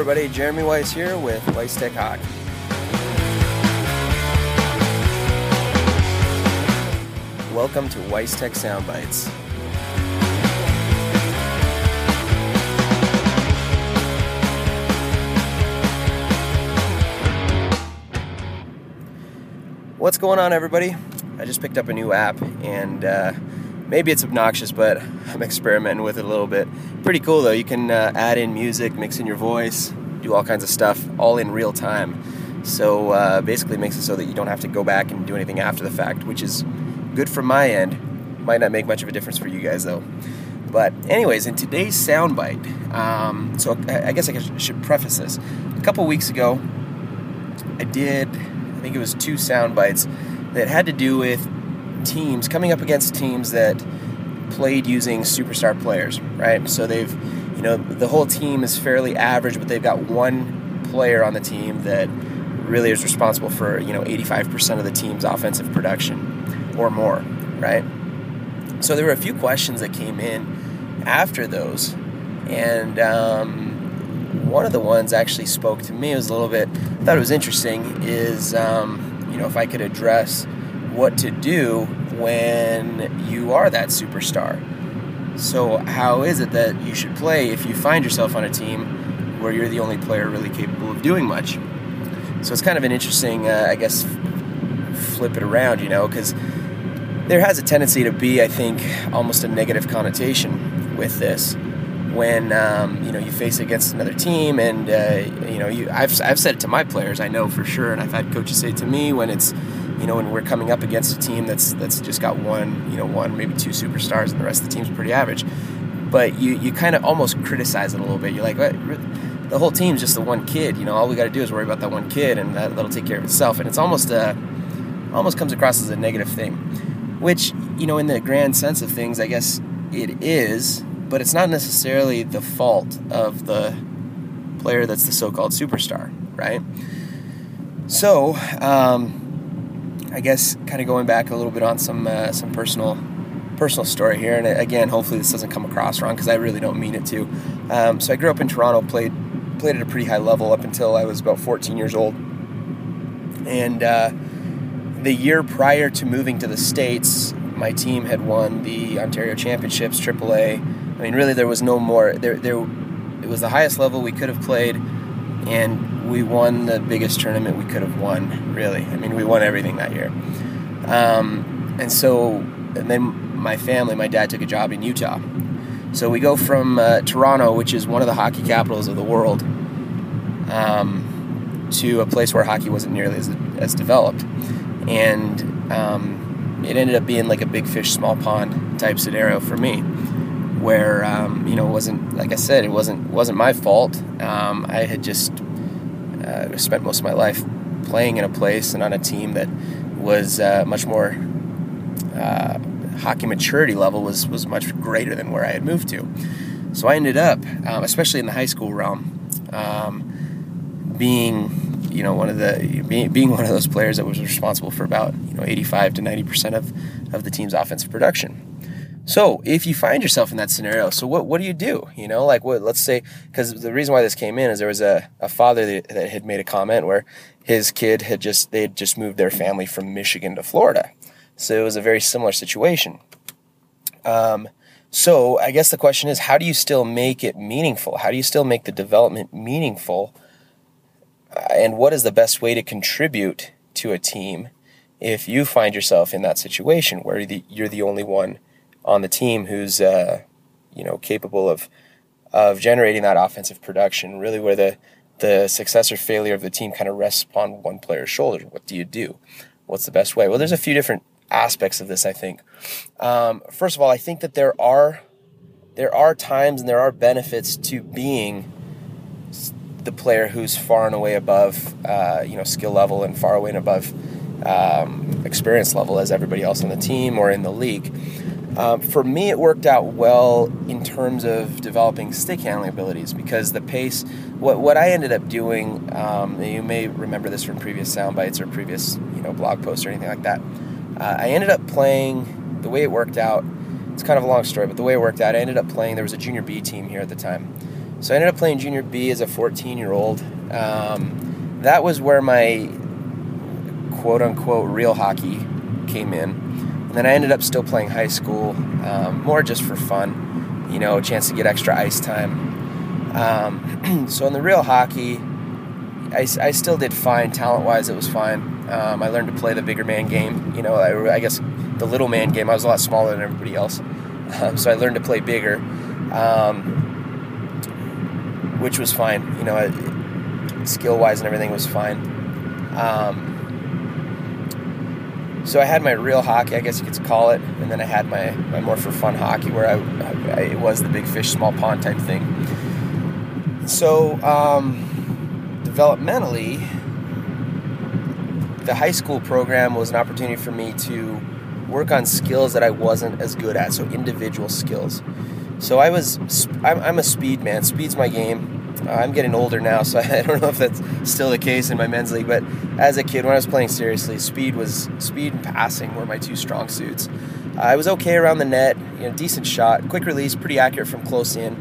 everybody. Jeremy Weiss here with Weiss Tech Hockey. Welcome to Weiss Tech Soundbites. What's going on, everybody? I just picked up a new app, and uh, maybe it's obnoxious, but I'm experimenting with it a little bit. Pretty cool, though. You can uh, add in music, mix in your voice, do all kinds of stuff, all in real time. So uh, basically, makes it so that you don't have to go back and do anything after the fact, which is good from my end. Might not make much of a difference for you guys, though. But, anyways, in today's soundbite, um, so I guess I should preface this. A couple weeks ago, I did, I think it was two sound bites that had to do with teams coming up against teams that played using superstar players, right? So they've, you know, the whole team is fairly average, but they've got one player on the team that really is responsible for, you know, 85% of the team's offensive production or more, right? So there were a few questions that came in after those, and um, one of the ones actually spoke to me. It was a little bit, I thought it was interesting. Is um, you know if I could address what to do when you are that superstar. So, how is it that you should play if you find yourself on a team where you're the only player really capable of doing much? So, it's kind of an interesting, uh, I guess, flip it around, you know, because there has a tendency to be, I think, almost a negative connotation with this when um, you know you face against another team, and uh, you know you I've, I've said it to my players, I know for sure, and I've had coaches say it to me when it's you know, when we're coming up against a team that's that's just got one, you know, one maybe two superstars, and the rest of the team's pretty average. But you you kind of almost criticize it a little bit. You're like, the whole team's just the one kid. You know, all we got to do is worry about that one kid, and that, that'll take care of itself. And it's almost a almost comes across as a negative thing, which you know, in the grand sense of things, I guess it is, but it's not necessarily the fault of the player that's the so-called superstar, right? So. Um, I guess kind of going back a little bit on some uh, some personal personal story here, and again, hopefully this doesn't come across wrong because I really don't mean it to. Um, so I grew up in Toronto, played played at a pretty high level up until I was about 14 years old, and uh, the year prior to moving to the states, my team had won the Ontario Championships, AAA. I mean, really, there was no more. There, there, it was the highest level we could have played, and we won the biggest tournament we could have won, really. I mean, we won everything that year. Um, and so, and then my family, my dad took a job in Utah. So we go from uh, Toronto, which is one of the hockey capitals of the world, um, to a place where hockey wasn't nearly as, as developed. And um, it ended up being like a big fish, small pond type scenario for me where um, you know it wasn't like I said it wasn't wasn't my fault. Um, I had just uh, spent most of my life playing in a place and on a team that was uh, much more uh, hockey maturity level was was much greater than where I had moved to. So I ended up, um, especially in the high school realm, um, being you know one of the being, being one of those players that was responsible for about you know 85 to 90 percent of of the team's offensive production. So if you find yourself in that scenario, so what, what do you do? You know, like what, let's say, because the reason why this came in is there was a, a father that, that had made a comment where his kid had just, they had just moved their family from Michigan to Florida. So it was a very similar situation. Um, so I guess the question is, how do you still make it meaningful? How do you still make the development meaningful? Uh, and what is the best way to contribute to a team if you find yourself in that situation where you're the only one on the team who's uh, you know capable of of generating that offensive production. Really, where the the success or failure of the team kind of rests upon one player's shoulders. What do you do? What's the best way? Well, there's a few different aspects of this. I think. Um, first of all, I think that there are there are times and there are benefits to being the player who's far and away above uh, you know skill level and far away and above um, experience level as everybody else on the team or in the league. Um, for me, it worked out well in terms of developing stick handling abilities because the pace. What what I ended up doing, um, you may remember this from previous sound bites or previous you know blog posts or anything like that. Uh, I ended up playing the way it worked out. It's kind of a long story, but the way it worked out, I ended up playing. There was a junior B team here at the time, So I ended up playing junior B as a 14 year old. Um, that was where my quote unquote real hockey came in. And then I ended up still playing high school, um, more just for fun, you know, a chance to get extra ice time. Um, so in the real hockey, I, I still did fine talent wise. It was fine. Um, I learned to play the bigger man game. You know, I, I, guess the little man game. I was a lot smaller than everybody else, um, so I learned to play bigger, um, which was fine. You know, skill wise and everything was fine. Um, so I had my real hockey, I guess you could call it, and then I had my, my more for fun hockey where I, I it was the big fish, small pond type thing. So um, developmentally, the high school program was an opportunity for me to work on skills that I wasn't as good at, so individual skills. So I was, I'm, I'm a speed man. Speed's my game. I'm getting older now, so I don't know if that's still the case in my men's league. But as a kid, when I was playing seriously, speed was speed and passing were my two strong suits. Uh, I was okay around the net, you know, decent shot, quick release, pretty accurate from close in.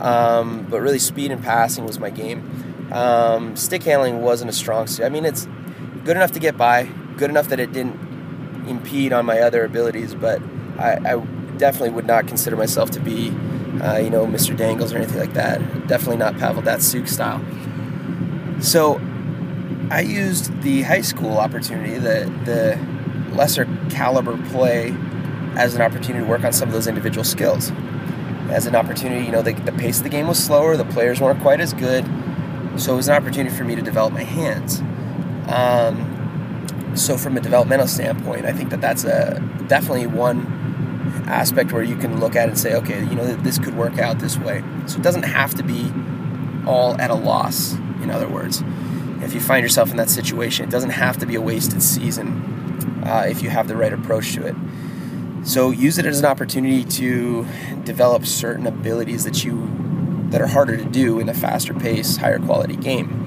Um, but really, speed and passing was my game. Um, stick handling wasn't a strong suit. I mean, it's good enough to get by, good enough that it didn't impede on my other abilities, but I, I definitely would not consider myself to be, uh, you know, Mr. Dangles or anything like that. Definitely not Pavel Datsyuk style. So I used the high school opportunity, the the lesser caliber play, as an opportunity to work on some of those individual skills. As an opportunity, you know, the, the pace of the game was slower, the players weren't quite as good so it was an opportunity for me to develop my hands. Um, so from a developmental standpoint, I think that that's a definitely one aspect where you can look at it and say, okay, you know, this could work out this way. So it doesn't have to be all at a loss. In other words, if you find yourself in that situation, it doesn't have to be a wasted season uh, if you have the right approach to it. So use it as an opportunity to develop certain abilities that you that are harder to do in a faster pace, higher quality game.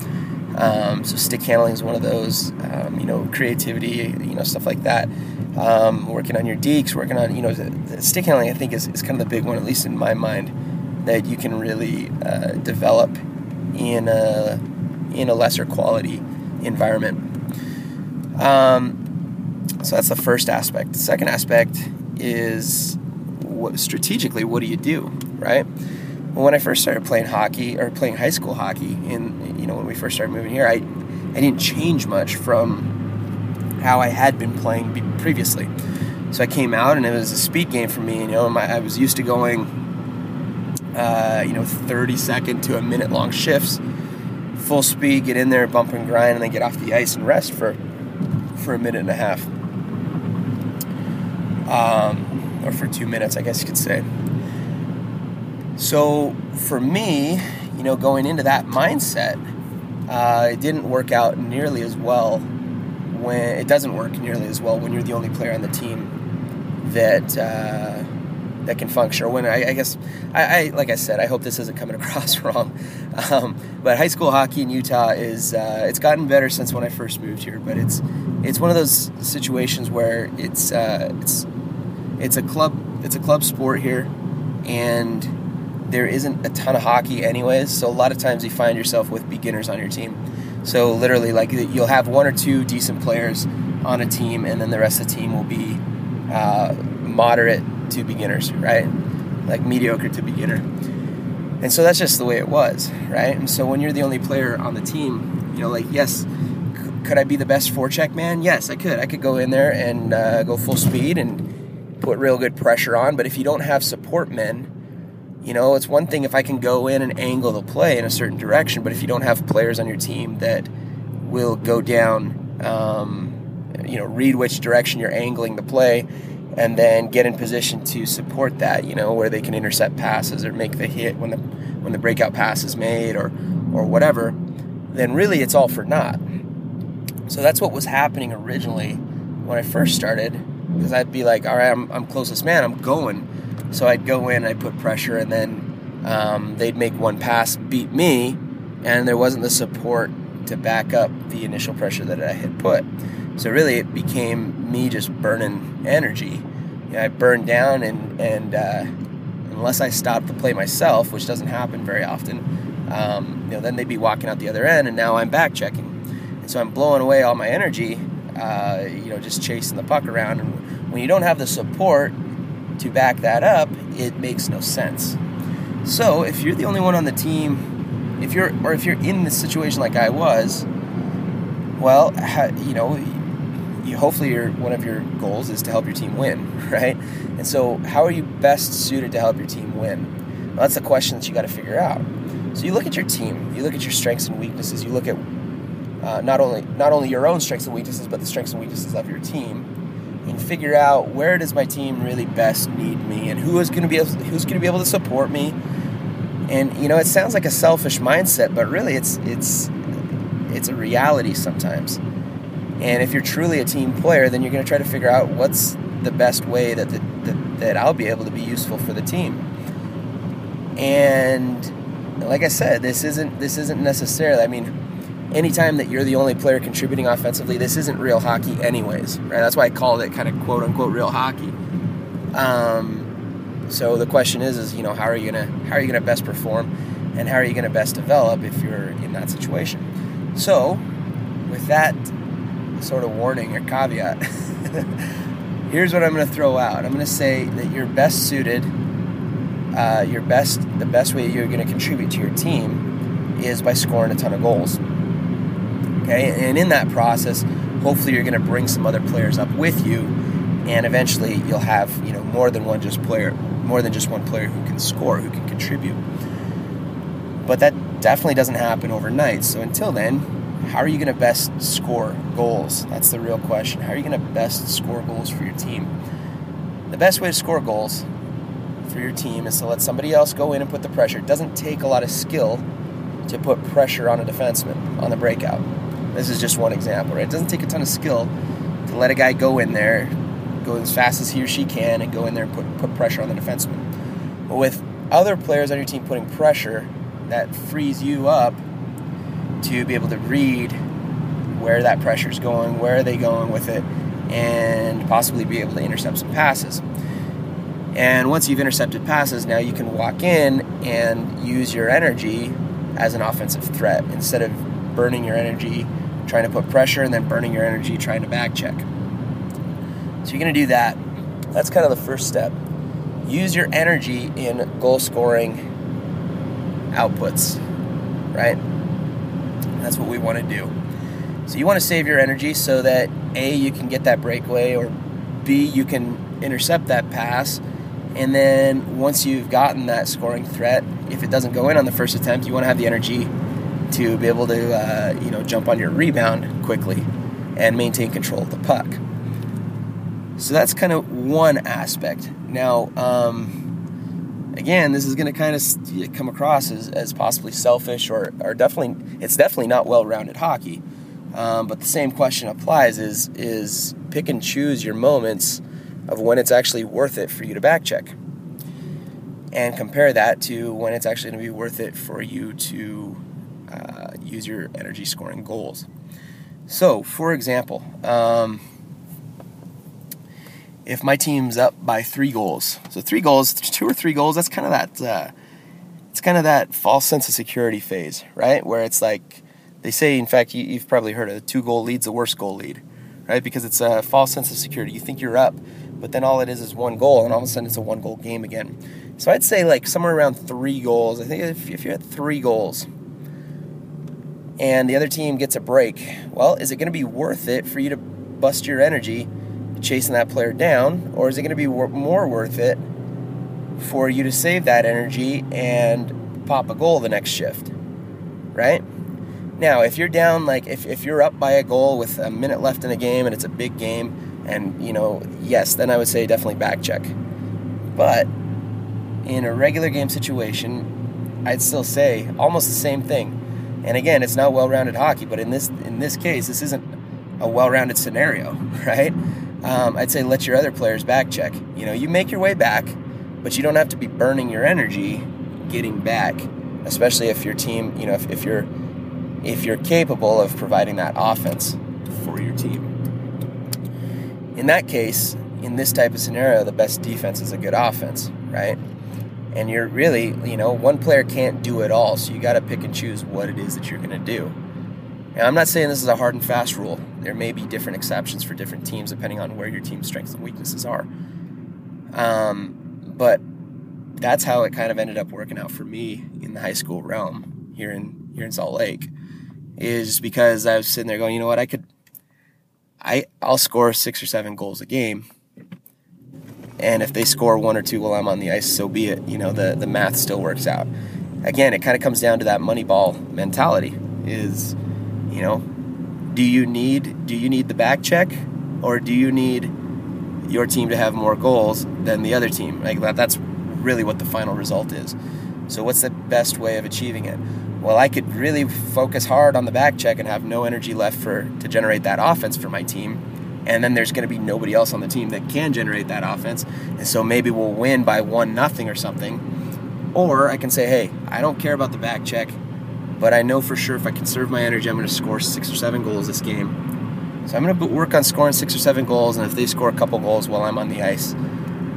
Um, so stick handling is one of those. Um, you know, creativity, you know, stuff like that. Um, working on your dekes, working on you know, the, the stick handling. I think is, is kind of the big one, at least in my mind, that you can really uh, develop in a in a lesser quality environment. Um, so that's the first aspect. The second aspect is what, strategically, what do you do, right? when I first started playing hockey or playing high school hockey, in you know when we first started moving here, I I didn't change much from how I had been playing previously. So I came out and it was a speed game for me. You know, my, I was used to going, uh, you know, 30 second to a minute long shifts, full speed, get in there, bump and grind, and then get off the ice and rest for for a minute and a half, um, or for two minutes, I guess you could say. So for me, you know, going into that mindset, uh, it didn't work out nearly as well when it doesn't work nearly as well when you're the only player on the team that uh, that can function. Or when I, I guess I, I, like I said, I hope this isn't coming across wrong. Um, but high school hockey in Utah is uh, it's gotten better since when I first moved here. But it's it's one of those situations where it's uh, it's it's a club it's a club sport here, and there isn't a ton of hockey anyways so a lot of times you find yourself with beginners on your team so literally like you'll have one or two decent players on a team and then the rest of the team will be uh, moderate to beginners right? Like mediocre to beginner. And so that's just the way it was right? And so when you're the only player on the team you know like yes could i be the best forecheck man? Yes i could. I could go in there and uh, go full speed and put real good pressure on but if you don't have support men you know, it's one thing if I can go in and angle the play in a certain direction, but if you don't have players on your team that will go down, um, you know, read which direction you're angling the play, and then get in position to support that, you know, where they can intercept passes or make the hit when the when the breakout pass is made or or whatever, then really it's all for naught. So that's what was happening originally when I first started, because I'd be like, all right, I'm, I'm closest man, I'm going so I'd go in, I'd put pressure, and then um, they'd make one pass, beat me, and there wasn't the support to back up the initial pressure that I had put. So really, it became me just burning energy. You know, I burned down, and and uh, unless I stop the play myself, which doesn't happen very often, um, you know, then they'd be walking out the other end, and now I'm back checking, and so I'm blowing away all my energy, uh, you know, just chasing the puck around. And when you don't have the support to back that up, it makes no sense. So if you're the only one on the team, if you're or if you're in this situation like I was, well, you know, you, hopefully your one of your goals is to help your team win, right? And so, how are you best suited to help your team win? Well, that's the question that you got to figure out. So you look at your team, you look at your strengths and weaknesses, you look at uh, not only not only your own strengths and weaknesses, but the strengths and weaknesses of your team, and figure out where does my team really best need me, and who is going to be able, who's going to be able to support me. And you know, it sounds like a selfish mindset, but really, it's it's it's a reality sometimes. And if you're truly a team player, then you're going to try to figure out what's the best way that, the, that, that I'll be able to be useful for the team. And like I said, this isn't this isn't necessarily. I mean, anytime that you're the only player contributing offensively, this isn't real hockey, anyways. Right? That's why I called it kind of quote unquote real hockey. Um, so the question is, is you know, how are you gonna how are you gonna best perform, and how are you gonna best develop if you're in that situation? So, with that sort of warning or caveat, here's what I'm to throw out. I'm to say that you're best suited, uh, your best, the best way you're going to contribute to your team is by scoring a ton of goals. Okay, and in that process, hopefully you're going to bring some other players up with you, and eventually you'll have you know more than one just player, more than just one player who can score, who can contribute. But that definitely doesn't happen overnight. So until then, how are you going to best score goals? That's the real question. How are you going to best score goals for your team? The best way to score goals for your team is to let somebody else go in and put the pressure. It doesn't take a lot of skill to put pressure on a defenseman on the breakout. This is just one example, right? It doesn't take a ton of skill to let a guy go in there, go as fast as he or she can, and go in there and put, put pressure on the defenseman. But with other players on your team putting pressure, that frees you up to be able to read where that pressure is going, where are they going with it, and possibly be able to intercept some passes. And once you've intercepted passes, now you can walk in and use your energy as an offensive threat instead of burning your energy trying to put pressure and then burning your energy trying to back check. So you're going to do that. That's kind of the first step. Use your energy in goal scoring outputs, right? That's what we want to do. So you want to save your energy so that A, you can get that breakaway, or B, you can intercept that pass. And then once you've gotten that scoring threat, if it doesn't go in on the first attempt, you want to have the energy to be able to, uh, you know, jump on your rebound quickly and maintain control of the puck. So that's kind of one aspect. Now, um, again, this is going to kind of come across as, as possibly selfish or, or definitely, it's definitely not well rounded hockey. Um, but the same question applies is, is pick and choose your moments of when it's actually worth it for you to back check. And compare that to when it's actually going to be worth it for you to uh, use your energy scoring goals. So, for example, um, if my team's up by three goals. So three goals, two or three goals. That's kind of that. Uh, it's kind of that false sense of security phase, right? Where it's like they say. In fact, you, have probably heard of two goal leads the worst goal lead, right? Because it's a false sense of security. You think you're up, but then all it is is one goal, and all of a sudden it's a one goal game again. So I'd say like somewhere around three goals. I think if, if you're at three goals and the other team gets a break, well, is it going to be worth it for you to bust your energy? chasing that player down, or is it going to be more worth it for you to save that energy and pop a goal the next shift? Right? Now, if you're down, like if, if you're up by a goal with a minute left in the game and it's a big game, and you know, yes, then I would say definitely back check. But in a regular game situation, I'd still say almost the same thing. And again, it's not well-rounded hockey, but in this in this case, this isn't a well-rounded scenario, right? um, I'd say let your other players back check. You know, you make your way back, but you don't have to be burning your energy getting back, especially if your team, you know, if, if you're if you're capable of providing that offense for your team. In that case, in this type of scenario, the best defense is a good offense, right? And you're really, you know, one player can't do it all, so you got to pick and choose what it is that you're going to do. Now, I'm not saying this is a hard and fast rule. There may be different exceptions for different teams depending on where your team's strengths and weaknesses are. Um, but that's how it kind of ended up working out for me in the high school realm here in here in Salt Lake. Is because I was sitting there going, you know what, I could, I I'll score six or seven goals a game, and if they score one or two while I'm on the ice, so be it. You know, the the math still works out. Again, it kind of comes down to that money ball mentality. Is you know, do you need do you need the back check, or do you need your team to have more goals than the other team? Like that, that's really what the final result is. So, what's the best way of achieving it? Well, I could really focus hard on the back check and have no energy left for to generate that offense for my team. And then there's going to be nobody else on the team that can generate that offense. And so maybe we'll win by one nothing or something. Or I can say, hey, I don't care about the back check, but I know for sure if I conserve my energy, I'm going to score six or seven goals this game. So I'm going to work on scoring six or seven goals, and if they score a couple goals while I'm on the ice,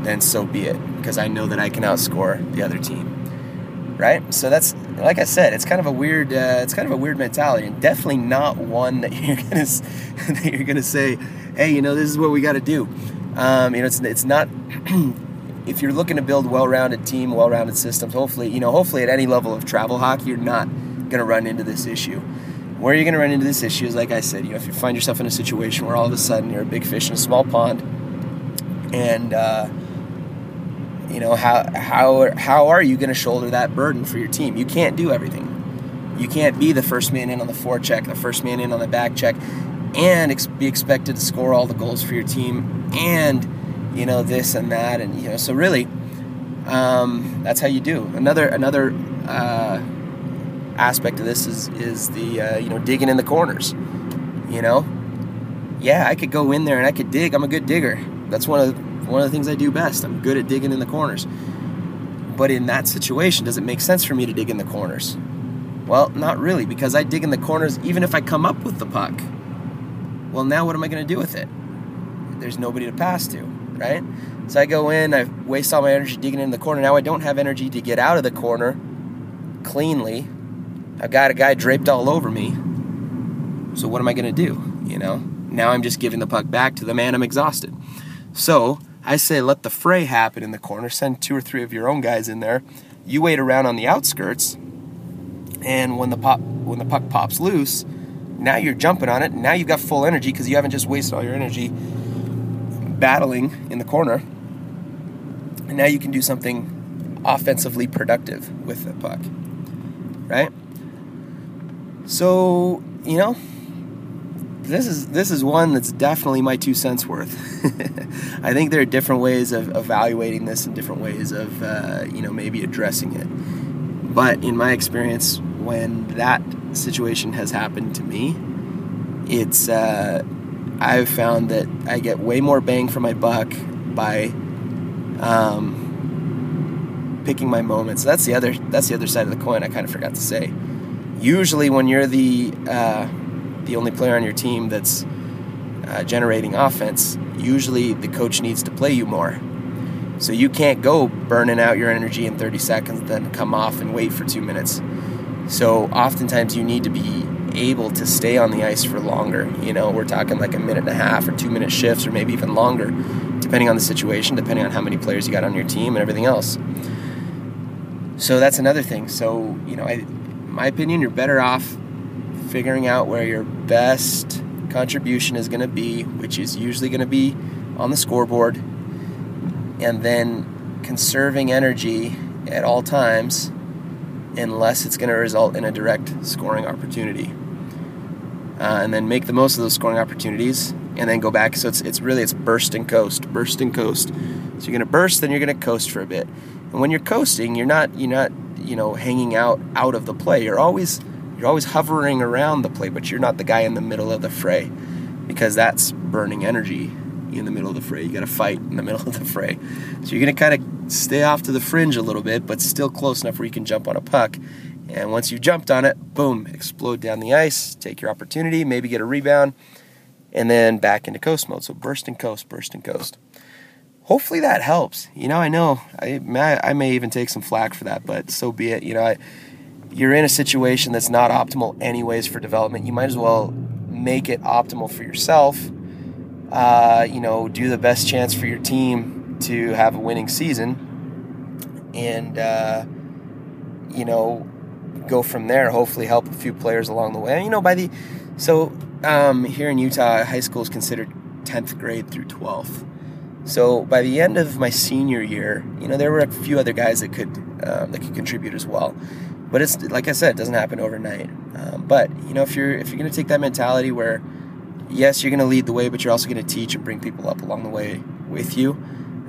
then so be it, because I know that I can outscore the other team. Right? So that's like I said, it's kind of a weird, uh, it's kind of a weird mentality, and definitely not one that you're gonna that you're gonna say, hey, you know, this is what we got to do. Um, you know, it's it's not. if you're looking to build well-rounded team, well-rounded systems, hopefully, you know, hopefully at any level of travel hockey, you're not going to run into this issue. Where you're going to run into this issue is, like I said, you know, if you find yourself in a situation where all of a sudden you're a big fish in a small pond, and uh, you know how how how are you going to shoulder that burden for your team? You can't do everything. You can't be the first man in on the forecheck, the first man in on the back check, and ex- be expected to score all the goals for your team, and you know this and that, and you know so really, um, that's how you do. Another another uh, aspect of this is is the uh, you know digging in the corners. You know, yeah, I could go in there and I could dig. I'm a good digger. That's one of one of the things I do best. I'm good at digging in the corners. But in that situation, does it make sense for me to dig in the corners? Well, not really, because I dig in the corners even if I come up with the puck. Well, now what am I going to do with it? There's nobody to pass to, right? So I go in, I waste all my energy digging in the corner. Now I don't have energy to get out of the corner cleanly. I've got a guy draped all over me. So what am I going to do? You know, now I'm just giving the puck back to the man. I'm exhausted. So I say let the fray happen in the corner. Send two or three of your own guys in there. You wait around on the outskirts, and when the pop when the puck pops loose, now you're jumping on it. Now you've got full energy because you haven't just wasted all your energy battling in the corner. And now you can do something offensively productive with the puck. Right? So, you know, this is this is one that's definitely my two cents worth. I think there are different ways of evaluating this and different ways of uh, you know maybe addressing it. But in my experience, when that situation has happened to me, it's uh, I've found that I get way more bang for my buck by um, picking my moments. That's the other that's the other side of the coin. I kind of forgot to say. Usually, when you're the uh, the only player on your team that's uh, generating offense, usually the coach needs to play you more. So you can't go burning out your energy in 30 seconds, then come off and wait for two minutes. So oftentimes you need to be able to stay on the ice for longer. You know, we're talking like a minute and a half or two minute shifts or maybe even longer, depending on the situation, depending on how many players you got on your team and everything else. So that's another thing. So, you know, I, my opinion, you're better off figuring out where your best contribution is going to be, which is usually going to be on the scoreboard, and then conserving energy at all times unless it's going to result in a direct scoring opportunity. Uh, and then make the most of those scoring opportunities and then go back. So it's, it's really, it's burst and coast, burst and coast. So you're going to burst, then you're going to coast for a bit. And when you're coasting, you're not, you're not, you know, hanging out out of the play. You're always you're always hovering around the play, but you're not the guy in the middle of the fray because that's burning energy in the middle of the fray. You got to fight in the middle of the fray. So you're going to kind of stay off to the fringe a little bit, but still close enough where you can jump on a puck. And once you've jumped on it, boom, explode down the ice, take your opportunity, maybe get a rebound, and then back into coast mode. So burst and coast, burst and coast. hopefully that helps. You know, I know I may, I may even take some flack for that, but so be it. You know, I, you're in a situation that's not optimal anyways for development. You might as well make it optimal for yourself. Uh, you know, do the best chance for your team to have a winning season, and uh, you know, go from there. Hopefully, help a few players along the way. You know, by the so um, here in Utah, high school is considered 10th grade through 12th. So by the end of my senior year, you know, there were a few other guys that could um, that could contribute as well. But it's like I said, it doesn't happen overnight. Um, but you know, if you're if you're going to take that mentality where, yes, you're going to lead the way, but you're also going to teach and bring people up along the way with you.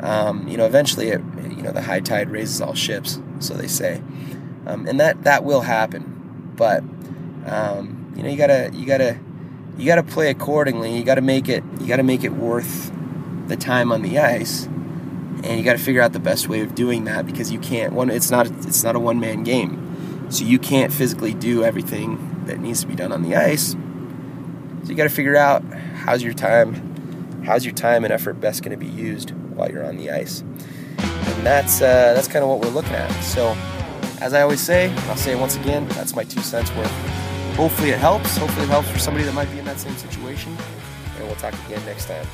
Um, you know, eventually, it, you know, the high tide raises all ships, so they say, um, and that that will happen. But um, you know, you gotta you gotta you gotta play accordingly. You gotta make it you gotta make it worth the time on the ice, and you got to figure out the best way of doing that because you can't one. It's not it's not a one man game, so you can't physically do everything that needs to be done on the ice. So you got to figure out how's your time, how's your time and effort best going to be used while you're on the ice, and that's uh, that's kind of what we're looking at. So, as I always say, I'll say it once again. That's my two cents worth. Hopefully it helps. Hopefully it helps for somebody that might be in that same situation. And we'll talk again next time.